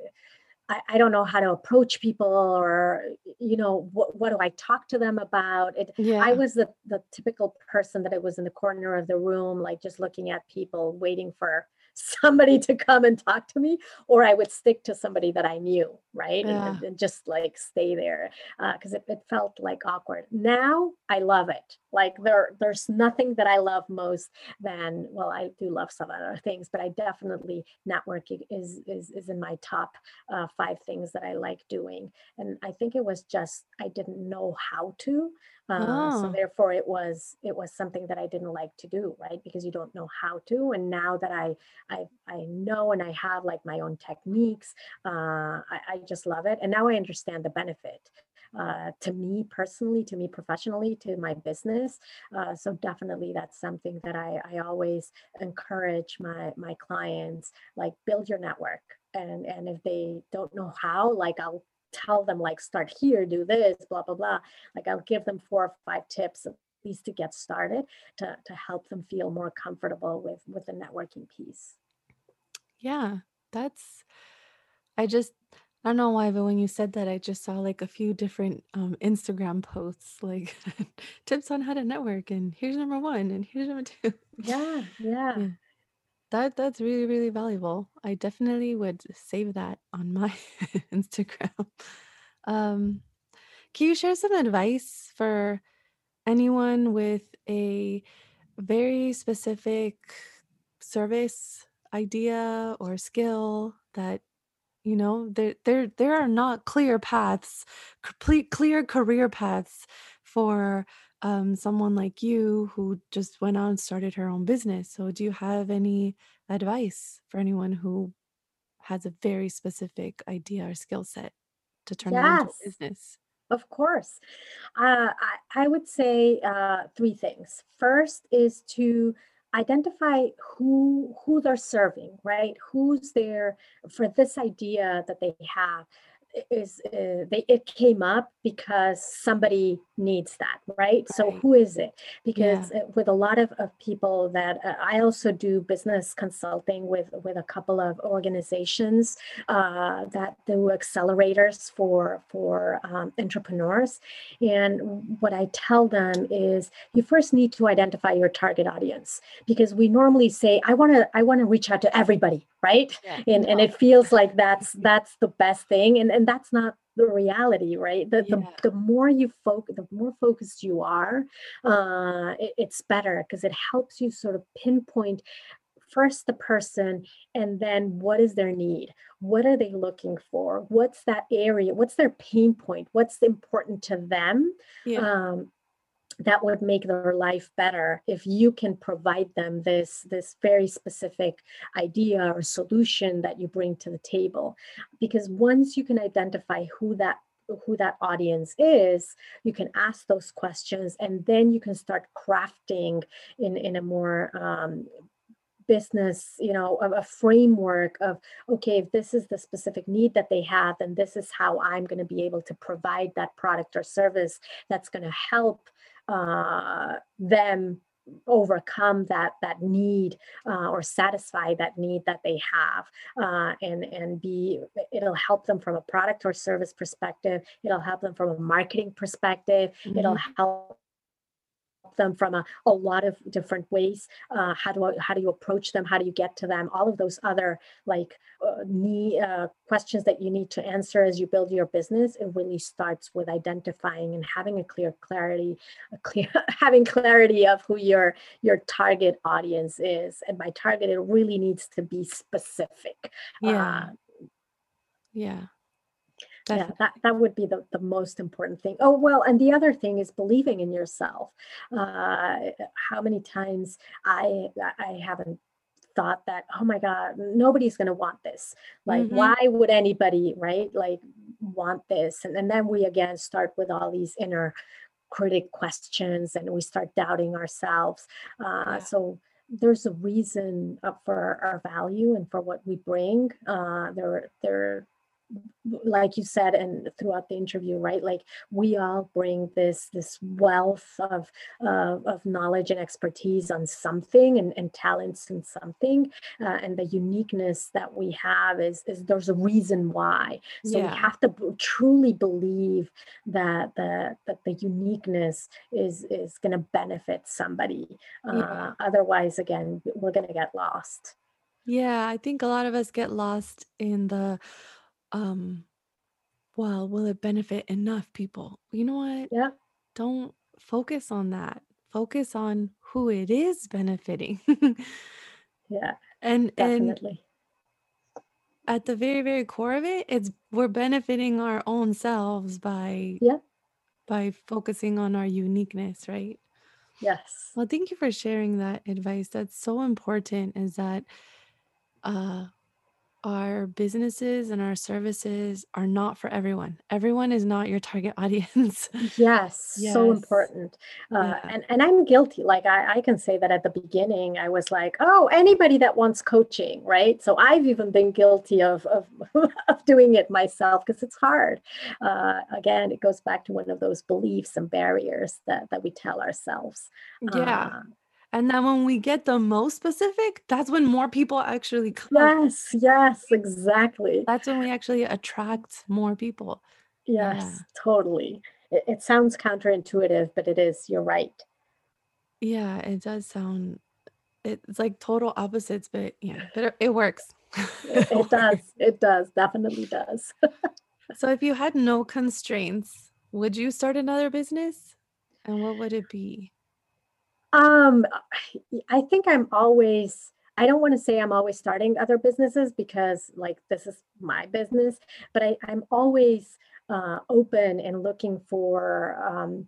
Speaker 2: I, I don't know how to approach people or you know what, what do i talk to them about it yeah. i was the, the typical person that it was in the corner of the room like just looking at people waiting for (laughs) somebody to come and talk to me or i would stick to somebody that i knew right? Yeah. and, and, just like stay there because uh, it, it felt like awkward. Now i love it. Like there there's nothing that i love most than well i do love some other things but i definitely networking is is, is in my top uh, five things that i like doing. And i think it was just i didn't know how to uh, oh. so therefore it was it was something that i didn't like to do right? Because you don't know how to. And now that i i, I know and i have like my own techniques uh, I, I just love it and now i understand the benefit uh, to me personally, to me professionally, to my business. Uh, so definitely that's something that I, I always encourage my, my clients, like build your network. And, and if they don't know how, like I'll tell them like start here, do this, blah, blah, blah. Like I'll give them four or five tips at least to get started to, to help them feel more comfortable with, with the networking piece.
Speaker 1: Yeah, that's, I just, I don't know why, but when you said that, I just saw like a few different um, Instagram posts, like (laughs) tips on how to network, and here's number one, and here's number two.
Speaker 2: Yeah, (laughs) yeah. yeah.
Speaker 1: That that's really really valuable. I definitely would save that on my (laughs) Instagram. Um, can you share some advice for anyone with a very specific service idea or skill that you know there there there are not clear paths complete clear career paths for um, someone like you who just went out and started her own business. So do you have any advice for anyone who has a very specific idea or skill set to turn yes. into a business?
Speaker 2: Of course. Uh, I, I would say uh, three things. First is to identify who who they're serving right? Who's there for this idea that they have is uh, they it came up because somebody needs that right, so who is it? Because yeah. with a lot of, of people that uh, i also do business consulting with with a couple of organizations uh, that do accelerators for for um, entrepreneurs. And what i tell them is you first need to identify your target audience because we normally say i want to i want to reach out to everybody right yeah. and and it feels like that's that's the best thing and and that's not the reality right the, yeah. the, the more you focus the more focused you are uh it, it's better because it helps you sort of pinpoint first the person and then what is their need what are they looking for what's that area what's their pain point what's important to them yeah. um, that would make their life better if you can provide them this this very specific idea or solution that you bring to the table. Because once you can identify who that who that audience is you can ask those questions and then you can start crafting in in a more um, business you know a, a, framework of okay if this is the specific need that they have then this is how i'm going to be able to provide that product or service that's going to help uh, them overcome that that need uh, or satisfy that need that they have uh, and and be it'll help them from a product or service perspective it'll help them from a marketing perspective mm-hmm. it'll help them from a, a lot of different ways. Uh, how do I, how do you approach them? How do you get to them? All of those other like uh, need, uh, questions that you need to answer as you build your business. It really starts with identifying and having a clear clarity, a clear (laughs) having clarity of who your your target audience is. And by target, it really needs to be specific.
Speaker 1: Yeah. Uh, yeah.
Speaker 2: Yeah, that, that would be the, the most important thing. Oh, well, and the other thing is believing in yourself. Uh, how many times I I haven't thought that, oh my God, nobody's going to want this. Like, mm-hmm. why would anybody, right? Like, want this? And, and then we again start with all these inner critic questions and we start doubting ourselves. Uh, yeah. So, there's a reason for our value and for what we bring. Uh, there, there like you said and throughout the interview right like we all bring this this wealth of uh, of knowledge and expertise on something and, and talents in something uh, and the uniqueness that we have is is there's a reason why so yeah. we have to b- truly believe that the that the uniqueness is is going to benefit somebody uh, yeah. otherwise again we're going to get lost
Speaker 1: yeah, I think a lot of us get lost in the um well, will it benefit enough people? You know what?
Speaker 2: Yeah.
Speaker 1: Don't focus on that. Focus on who it is benefiting.
Speaker 2: yeah. (laughs)
Speaker 1: And
Speaker 2: definitely.
Speaker 1: And at the very very core of it, it's we're benefiting our own selves by
Speaker 2: yeah.
Speaker 1: by focusing on our uniqueness, right?
Speaker 2: Yes.
Speaker 1: Well, thank you for sharing that advice. That's so important is that uh, our businesses and our services are not for everyone. Everyone is not your target (laughs) audience.
Speaker 2: yes, yes. so important. Uh, yeah. and, and I'm guilty. Like I, I can say that at the beginning, I was like, oh, anybody that wants coaching, right? So I've even been guilty of, of, (laughs) of doing it myself because it's hard. Uh, again, it goes back to one of those beliefs and barriers that, that we tell ourselves.
Speaker 1: Yeah. Uh, and then when we get the most specific, that's when more people actually come.
Speaker 2: Yes, yes, exactly.
Speaker 1: That's when we actually attract more people.
Speaker 2: Yes, yeah. totally. It, it sounds counterintuitive, but it is. You're right.
Speaker 1: Yeah, it does sound. It's like total opposites, but yeah, but it, it works.
Speaker 2: it, it (laughs) does. It does. Definitely does. (laughs)
Speaker 1: so, if you had no constraints, would you start another business? And what would it be?
Speaker 2: Um, I think I'm always, I don't want to say I'm always starting other businesses because like this is my business, but I, I'm always uh, open and looking for um,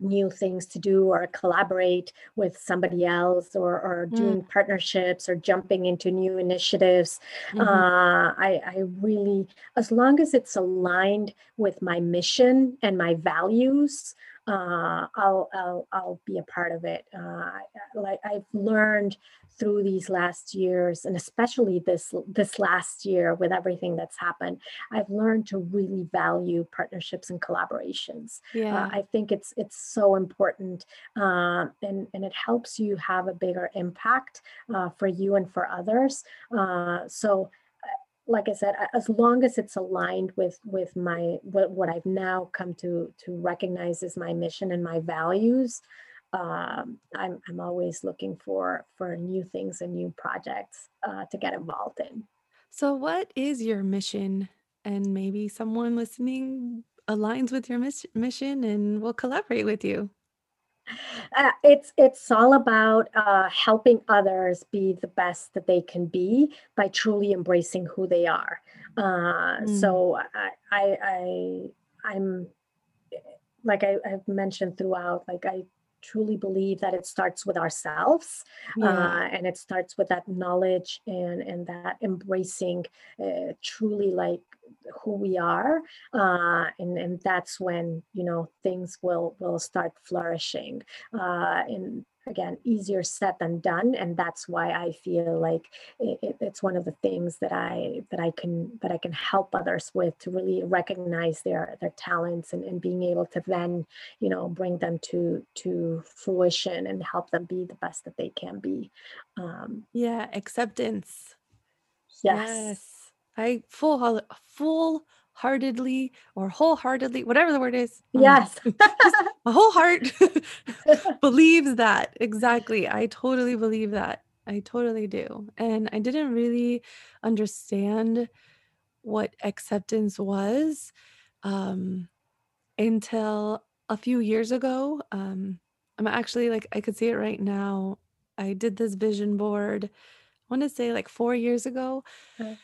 Speaker 2: new things to do or collaborate with somebody else or, or doing mm. partnerships or jumping into new initiatives. Mm-hmm. Uh, I, I really, as long as it's aligned with my mission and my values, uh, I'll, I'll I'll be a part of it. Uh, like I've learned through these last years, and especially this this last year with everything that's happened, I've learned to really value partnerships and collaborations. Uh, yeah. Uh, I think it's it's so important, uh, and and it helps you have a bigger impact uh, for you and for others. so like I said, as long as it's aligned with with my what, what I've now come to to recognize as my mission and my values, um, I'm I'm always looking for for new things and new projects uh, to get involved in.
Speaker 1: So, what is your mission? And maybe someone listening aligns with your mission and will collaborate with you.
Speaker 2: Uh, it's it's all about uh, helping others be the best that they can be by truly embracing who they are. Uh, mm. So I, I I I'm like I, I've mentioned throughout, like I truly believe that it starts with ourselves yeah. uh, and it starts with that knowledge and and that embracing uh, truly like who we are uh, and and that's when you know things will will start flourishing uh, and again easier said than done and that's why i feel like it, it's one of the things that i that i can that i can help others with to really recognize their their talents and, and being able to then you know bring them to to fruition and help them be the best that they can be.
Speaker 1: Um yeah acceptance.
Speaker 2: Yes, yes.
Speaker 1: I full full heartedly or wholeheartedly, whatever the word is.
Speaker 2: Um, yes. (laughs)
Speaker 1: my whole heart (laughs) (laughs) believes that. Exactly. I totally believe that. I totally do. And I didn't really understand what acceptance was um, until a few years ago. Um, I'm actually like, I could see it right now. I did this vision board, I want to say like four years ago. Okay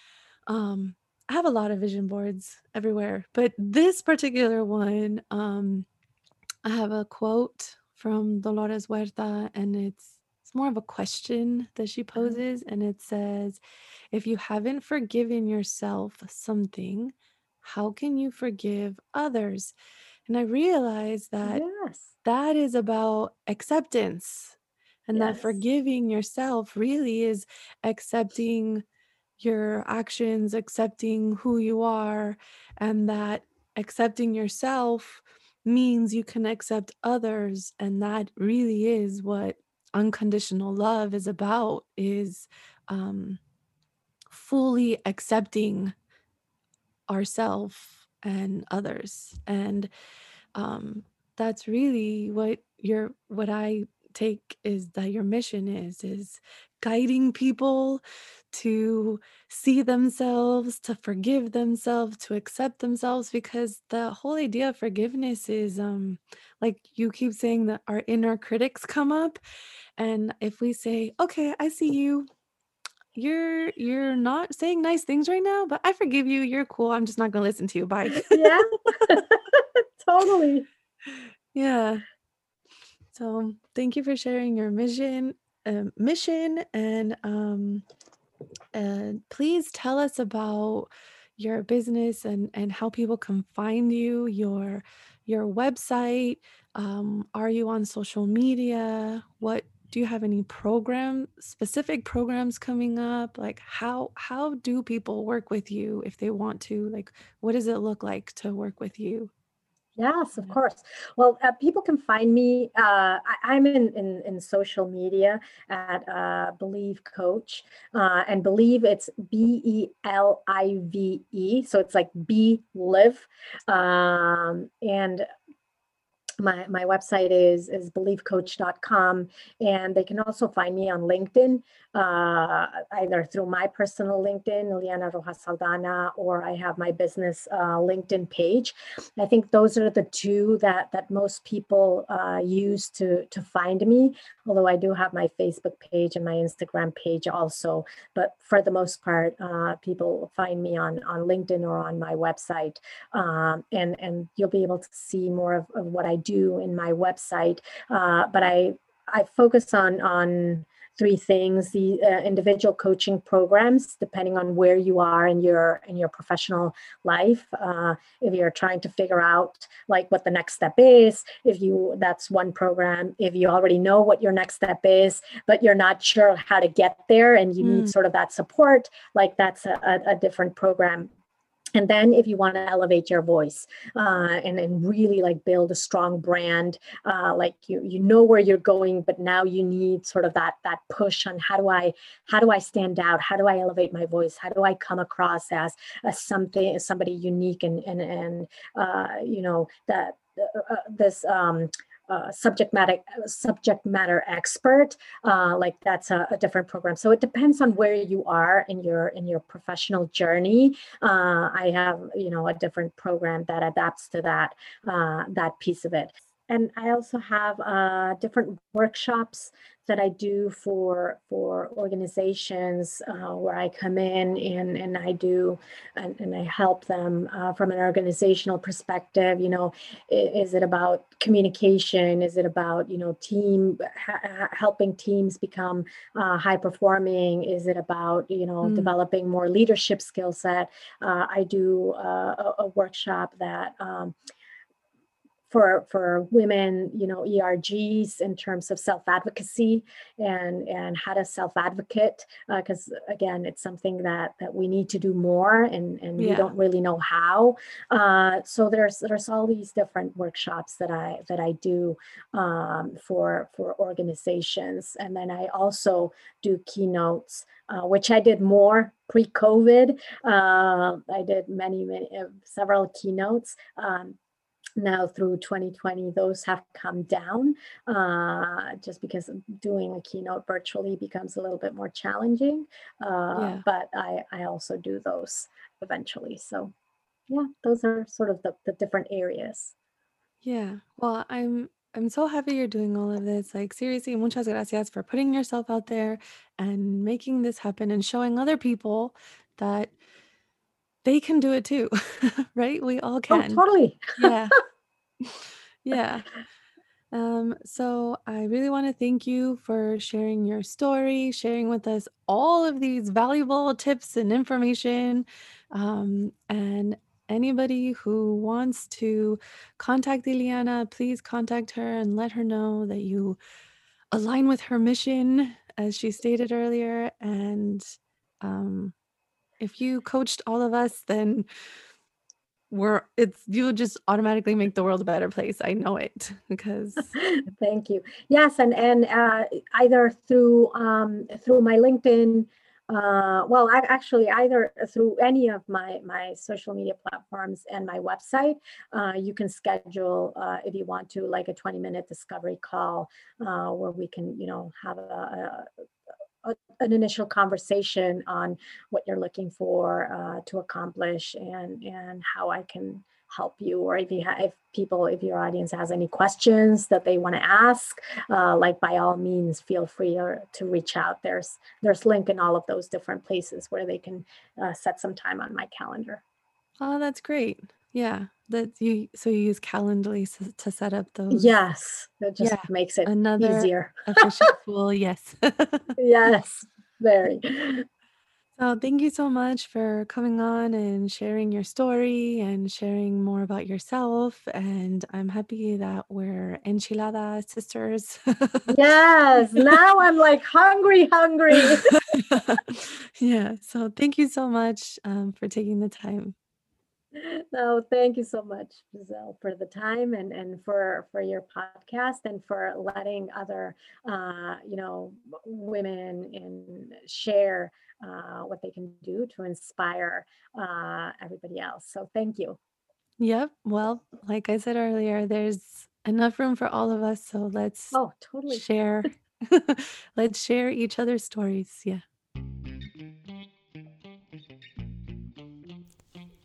Speaker 1: um i have a lot of vision boards everywhere but this particular one um i have a quote from dolores huerta and it's it's more of a question that she uh-huh. poses and it says if you haven't forgiven yourself something how can you forgive others and i realized that
Speaker 2: yes.
Speaker 1: that is about acceptance and yes. that forgiving yourself really is accepting your actions, accepting who you are, and that accepting yourself means you can accept others and that really is what unconditional love is about is um, fully accepting ourself and others. And um, that's really what you're what i take is that your mission is is guiding people to see themselves, to forgive themselves, to accept themselves because the whole idea of forgiveness is um like you keep saying that our inner critics come up and if we say, "Okay, I see you. You're you're not saying nice things right now, but I forgive you. You're cool. I'm just not going to listen to you. Bye."
Speaker 2: yeah. (laughs) (laughs) totally.
Speaker 1: Yeah. So, thank you for sharing your mission uh, mission and um and please tell us about your business and and how people can find you, your your website. Um, are you on social media? What do you have any program specific programs coming up? Like how how do people work with you if they want to? Like what does it look like to work with you?
Speaker 2: Yes, of course. Well, uh, people can find me. Uh, I, am in, in, in social media at uh, Believe Coach, uh, and Believe it's B E L I V E, so it's like Be Live, um, and my my website is is believecoach.com and they can also find me on linkedin uh, either through my personal LinkedIn, Ileana Rojas Saldana, or I have my business uh, LinkedIn page. I think those are the two that that most people uh, use to to find me. Although I do have my Facebook page and my Instagram page also, but for the most part, uh, people find me on on LinkedIn or on my website, um, and and you'll be able to see more of, of what I do in my website. Uh, but I I focus on on three things the uh, individual coaching programs depending on where you are in your in your professional life uh, if you're trying to figure out like what the next step is if you that's one program if you already know what your next step is but you're not sure how to get there and you mm. need sort of that support like that's a, a, a different program and then if you want to elevate your voice uh, and, and really like build a strong brand uh, like you you know where you're going but now you need sort of that that push on how do i how do i stand out? How do i elevate my voice? How do i come across as, something as somebody unique and and and uh, you know that uh, uh, this um, uh, subject matter subject matter expert uh, like that's a, a, different program. So it depends on where you are in your in your professional journey. Uh, i have you know a different program that adapts to that uh, that piece of it. And I also have uh, different workshops that I do for for organizations uh, where I come in and and I do and, and I help them uh, from an organizational perspective. You know, is it about communication? Is it about you know team ha- helping teams become uh, high performing? Is it about you know mm. developing more leadership skill set? Uh, I do uh, a, a, workshop that. Um, for for women, you know, ERGs in terms of self advocacy and and how to self advocate because uh, again, it's something that that we need to do more and and yeah. we don't really know how. Uh, so there's there's all these different workshops that I that I do um, for for organizations, and then I also do keynotes. Uh, which I did more pre-COVID. Uh, I did many, many, uh, several keynotes. Um, now through 2020 those have come down uh, just because doing a keynote virtually becomes a little bit more challenging uh, yeah. but I, I also do those eventually. So yeah those are sort of the, the different areas.
Speaker 1: Yeah. Well i'm i'm so happy you're doing all of this. Like seriously muchas gracias for putting yourself out there and making this happen and showing other people that they can do it too, (laughs) right? We all oh, can.
Speaker 2: Oh, totally.
Speaker 1: yeah. (laughs) Yeah. Um, so I really want to thank you for sharing your story, sharing with us all of these valuable tips and information. Um, and anybody who wants to contact Ileana, please contact her and let her know that you align with her mission, as she stated earlier. And um, if you coached all of us, then we're it's you'll just automatically make the world a better place. I know it (laughs) because (laughs)
Speaker 2: thank you. Yes, and and uh, either through um, through my LinkedIn uh, well, I, actually, either through any of my my social media platforms and my website, uh, you can schedule uh, if you want to, like a 20 minute discovery call uh, where we can, you know, have a, a, an initial conversation on what you're looking for uh, to accomplish and and how I can help you or if you have if people if your audience has any questions that they want to ask uh, like by all means feel free or, to reach out. There's there's link in all of those different places where they can uh, set some time on my calendar.
Speaker 1: Oh that's great. Yeah that you so you use calendly to set up those
Speaker 2: yes that just yeah. makes it another easier
Speaker 1: efficient (laughs) tool yes (laughs)
Speaker 2: yes very
Speaker 1: so, thank you so much for coming on and sharing your story and sharing more about yourself. And I'm happy that we're enchilada sisters.
Speaker 2: yes, now I'm like hungry, hungry. (laughs)
Speaker 1: yeah. So, thank you so much um, for taking the time.
Speaker 2: No, thank you so much, Giselle, for the time and and for for your podcast and for letting other, uh, you know, women and share uh, what they can do to inspire uh, everybody else. So thank you.
Speaker 1: Yep. Well, like I said earlier, there's enough room for all of us. So let's
Speaker 2: oh totally
Speaker 1: share. (laughs) let's share each other's stories. Yeah.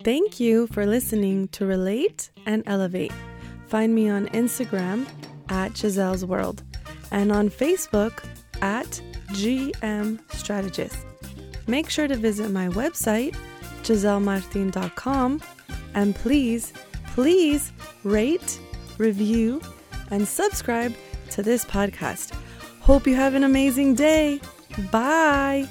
Speaker 1: Thank you for listening to Relate and Elevate. Find me on Instagram at Giselle's World and on Facebook at GM Strategist. Make sure to visit my website, gisellemartin.com, and please, please rate, review, and subscribe to this podcast. Hope you have an amazing day. Bye.